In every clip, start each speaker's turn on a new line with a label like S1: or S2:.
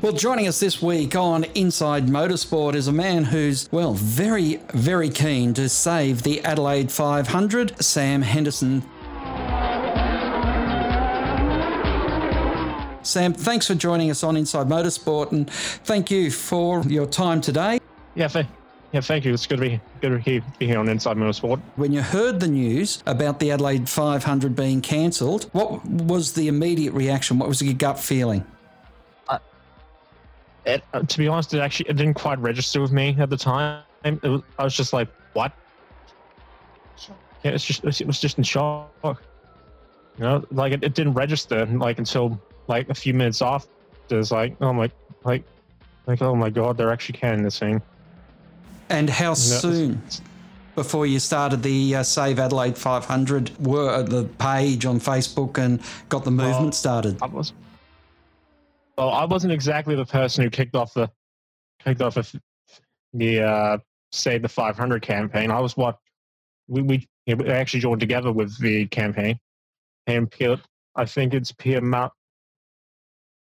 S1: Well, joining us this week on Inside Motorsport is a man who's, well, very, very keen to save the Adelaide 500, Sam Henderson. Sam, thanks for joining us on Inside Motorsport and thank you for your time today.
S2: Yeah, th- yeah, thank you. It's good to be good to be here on Inside Motorsport.
S1: When you heard the news about the Adelaide 500 being cancelled, what was the immediate reaction? What was your gut feeling?
S2: It, uh, to be honest, it actually it didn't quite register with me at the time. Was, I was just like, "What?" Yeah, it's just it was just in shock. You know, like it, it didn't register like until like a few minutes after. It's like, oh my, like, like oh my god, they're actually canning this thing.
S1: And how soon before you started the uh, Save Adelaide 500 were uh, the page on Facebook and got the movement well, started?
S2: I was well, I wasn't exactly the person who kicked off the kicked off the uh, Save the 500 campaign. I was what we we, actually joined together with the campaign, and Pierre, I think it's Pierre Mount,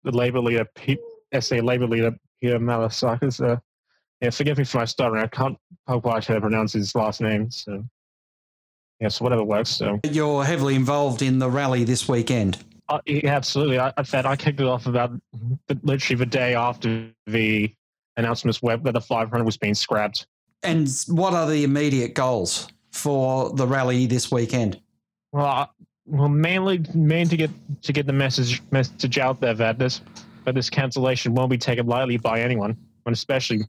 S2: the Labour leader, P, SA Labour leader Pierre Malasakis. Uh, yeah, forgive me for my stuttering. I can't quite pronounce his last name. So, yeah, so whatever works. So
S1: you're heavily involved in the rally this weekend.
S2: Uh, yeah, absolutely. I, I said I kicked it off about literally the day after the announcements where, where the 500 was being scrapped.
S1: And what are the immediate goals for the rally this weekend?
S2: Well, well, mainly, mainly to get to get the message message out there that this that this cancellation won't be taken lightly by anyone, and especially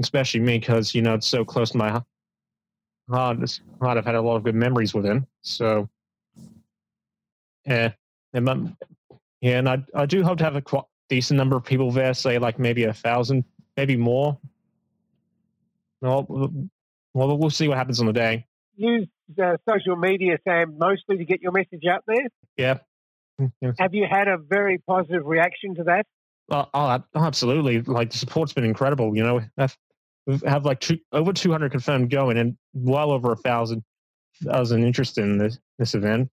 S2: especially me because you know it's so close to my heart. It's heart. I've had a lot of good memories with him, so yeah, and yeah, and I I do hope to have a quite decent number of people there, say like maybe a thousand, maybe more. Well, well, we'll see what happens on the day.
S3: Use uh, social media, Sam, mostly to get your message out there.
S2: Yeah.
S3: yeah. Have you had a very positive reaction to that?
S2: Oh, oh, absolutely! Like the support's been incredible. You know, have, have like two, over 200 confirmed going, and well over a thousand thousand interest in this this event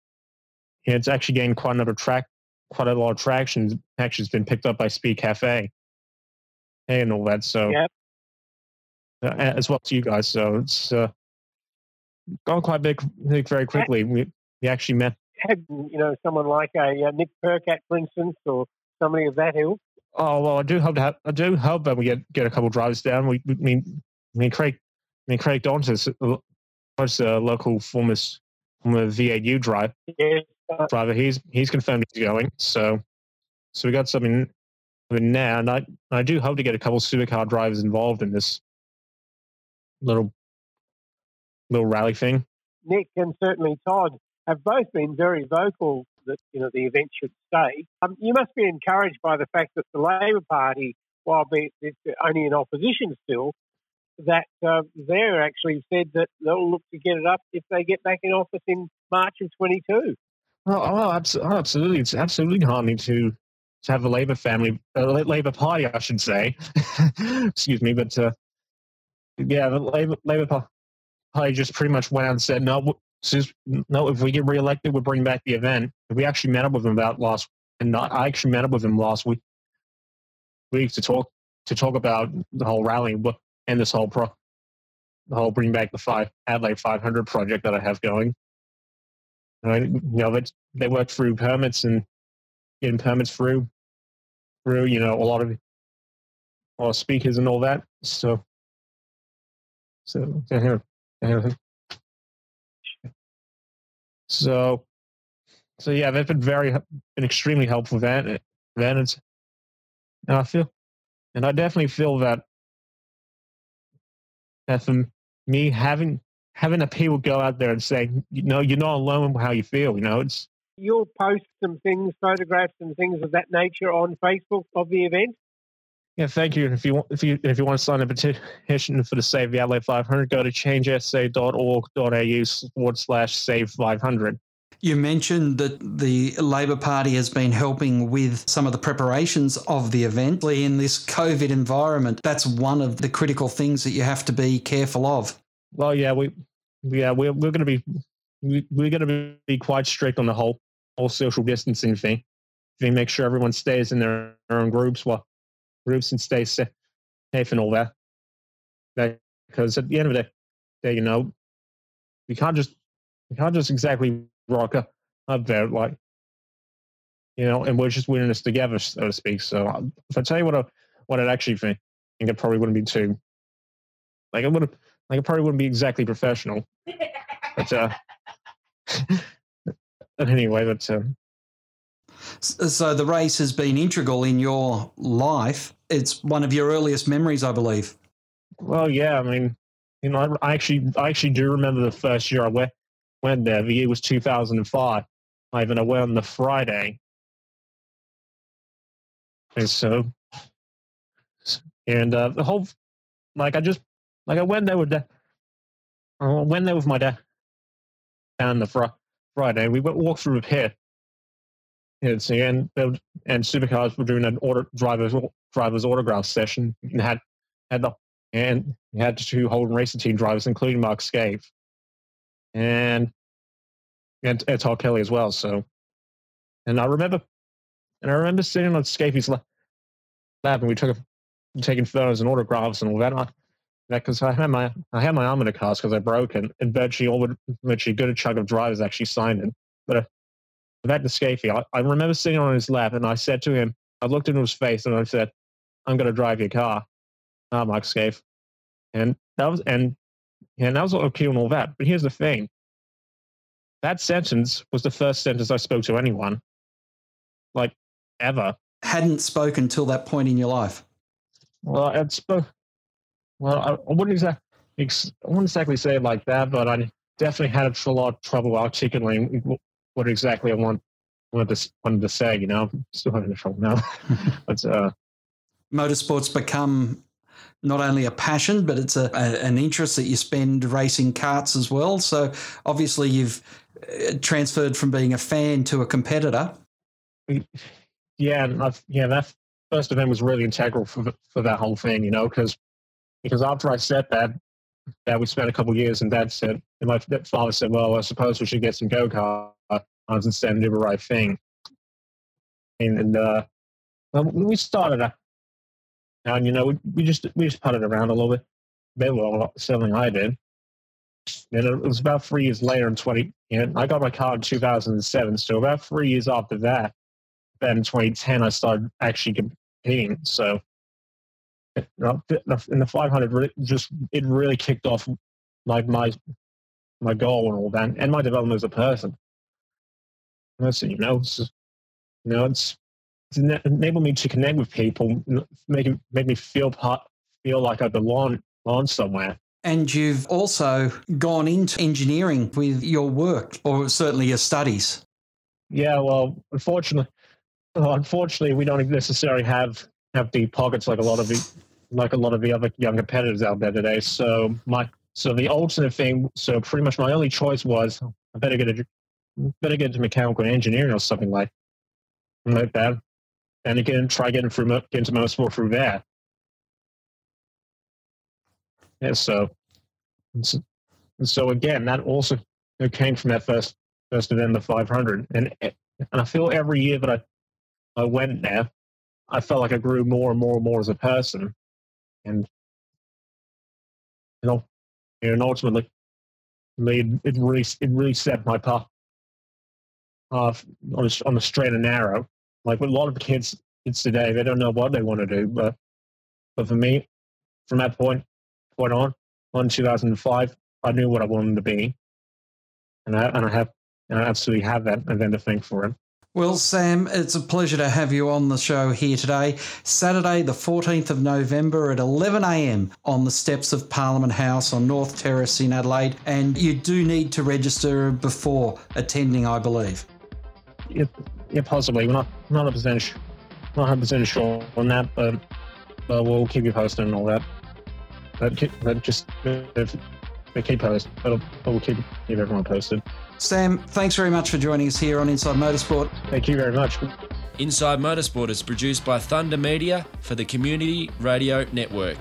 S2: it's actually gained quite a number of track, quite a lot of traction. Actually, it's been picked up by Speed Cafe and all that. So,
S3: yep.
S2: Uh, as well as you guys. So it's uh, gone quite big, big very quickly. We we actually met.
S3: Had you know someone like a uh, Nick Percat, for instance, or somebody of that ilk?
S2: Oh well, I do hope to have, I do hope that we get get a couple of drivers down. We, we mean, I mean Craig, I mean Craig Dantas, was a local former former VAU drive.
S3: Yes
S2: driver. He's he's confirmed he's going. So so we got something now, and I I do hope to get a couple supercar drivers involved in this little little rally thing.
S3: Nick and certainly Todd have both been very vocal that you know the event should stay. Um, you must be encouraged by the fact that the Labor Party, while be, it's only in opposition still, that uh, they're actually said that they'll look to get it up if they get back in office in March of 22.
S2: Oh, oh, absolutely! It's absolutely harming to to have a Labor family, a Labor Party, I should say. Excuse me, but uh, yeah, the Labor Labor Party just pretty much went out and said, no, no, if we get reelected, we'll bring back the event. We actually met up with them about last, and not, I actually met up with them last week, week to talk to talk about the whole rally and this whole pro, the whole bring back the five Adelaide 500 project that I have going. You know, they they work through permits and getting permits through through you know a lot of a lot of speakers and all that. So so so so yeah, they've been very been extremely helpful. That then it's and I feel and I definitely feel that that from me having having a people go out there and say, you know, you're not alone how you feel. You know, it's
S3: you'll post some things, photographs and things of that nature on Facebook of the event.
S2: Yeah, thank you. And If you want, if you if you want to sign a petition for the Save the Adelaide 500, go to changesa.org.au forward slash save 500.
S1: You mentioned that the Labor Party has been helping with some of the preparations of the event in this COVID environment. That's one of the critical things that you have to be careful of.
S2: Well, yeah, we, yeah, we're, we're going to be, we, we're to be quite strict on the whole, whole social distancing thing. we make sure everyone stays in their, their own groups, well, groups and stay safe and all that. Because at the end of the day, you know, we can't just we can't just exactly rock up, there like you know, and we're just winning this together, so to speak. So uh, if I tell you what I what I'd actually think, I think it probably wouldn't be too like it would like it probably wouldn't be exactly professional. But uh but anyway, that's um,
S1: so the race has been integral in your life. It's one of your earliest memories, I believe.
S2: Well, yeah. I mean, you know, I, I actually, I actually do remember the first year I went went there. The year was 2005. I even went on the Friday, and so, and uh, the whole, like, I just, like, I went there with the, I went there with my dad, down the fr- Friday. We went walked through a pit it's and and supercars were doing an order drivers drivers autograph session and had had the and had two Holden racing team drivers, including Mark Skaife and and, and Todd Kelly as well. So, and I remember, and I remember sitting on Skaife's lap, and we took a, taking photos and autographs and all that. that because I had my I had my arm in a cast because I broke and, and virtually all virtually good a chunk of drivers actually signed it. But uh, back to Skaife, I, I remember sitting on his lap and I said to him, I looked into his face and I said, I'm going to drive your car. Ah, Mark Skaife. And that was, and, and that was okay and all that. But here's the thing. That sentence was the first sentence I spoke to anyone, like ever.
S1: Hadn't spoken till that point in your life.
S2: Well, I'd spoke. Well, I, I wouldn't exactly, I wouldn't exactly say it like that, but I definitely had a lot of trouble articulating what exactly I want wanted to wanted to say. You know, I'm still having trouble now. but uh,
S1: motorsports become not only a passion, but it's a, a, an interest that you spend racing karts as well. So obviously, you've uh, transferred from being a fan to a competitor.
S2: Yeah, I've, yeah, that first event was really integral for for that whole thing. You know, because because after I said that, that we spent a couple of years, and Dad said, and my father said, "Well, I suppose we should get some go karts." Instead do the right thing. And, and uh, well, we started, uh, and you know, we, we just we just putted around a little bit, bit well, something I did. And it was about three years later in 20, you know, I got my car in 2007. So about three years after that, then in 2010, I started actually competing. So in the 500, just it really kicked off like my my goal and all that, and my development as a person. That's you know, it's, you know, it's, it's enabled me to connect with people, make make me feel part, feel like I belong, belong somewhere.
S1: And you've also gone into engineering with your work, or certainly your studies.
S2: Yeah, well, unfortunately, unfortunately, we don't necessarily have have deep pockets like a lot of the like a lot of the other young competitors out there today. So my so the alternate thing, so pretty much my only choice was I better get a better get into mechanical engineering or something like like that. And again, try getting through get into motorsport through that. Yeah, so so again, that also came from that first first event, the 500, and and I feel every year that I I went there, I felt like I grew more and more and more as a person, and you know, and ultimately, made it really it really set my path off on a, on a straight and narrow. Like with a lot of kids, kids today, they don't know what they want to do. But but for me, from that point point on, on 2005, I knew what I wanted to be, and I and I have and I absolutely have that event to thank for it.
S1: Well, Sam, it's a pleasure to have you on the show here today. Saturday, the 14th of November at 11am on the steps of Parliament House on North Terrace in Adelaide. And you do need to register before attending, I believe
S2: yeah, yeah, possibly. We're not not 100 not 100 percent sure on that, but but we'll keep you posted and all that. But, but just if keep posted, but we'll keep keep everyone posted.
S1: Sam, thanks very much for joining us here on Inside Motorsport.
S2: Thank you very much.
S4: Inside Motorsport is produced by Thunder Media for the Community Radio Network.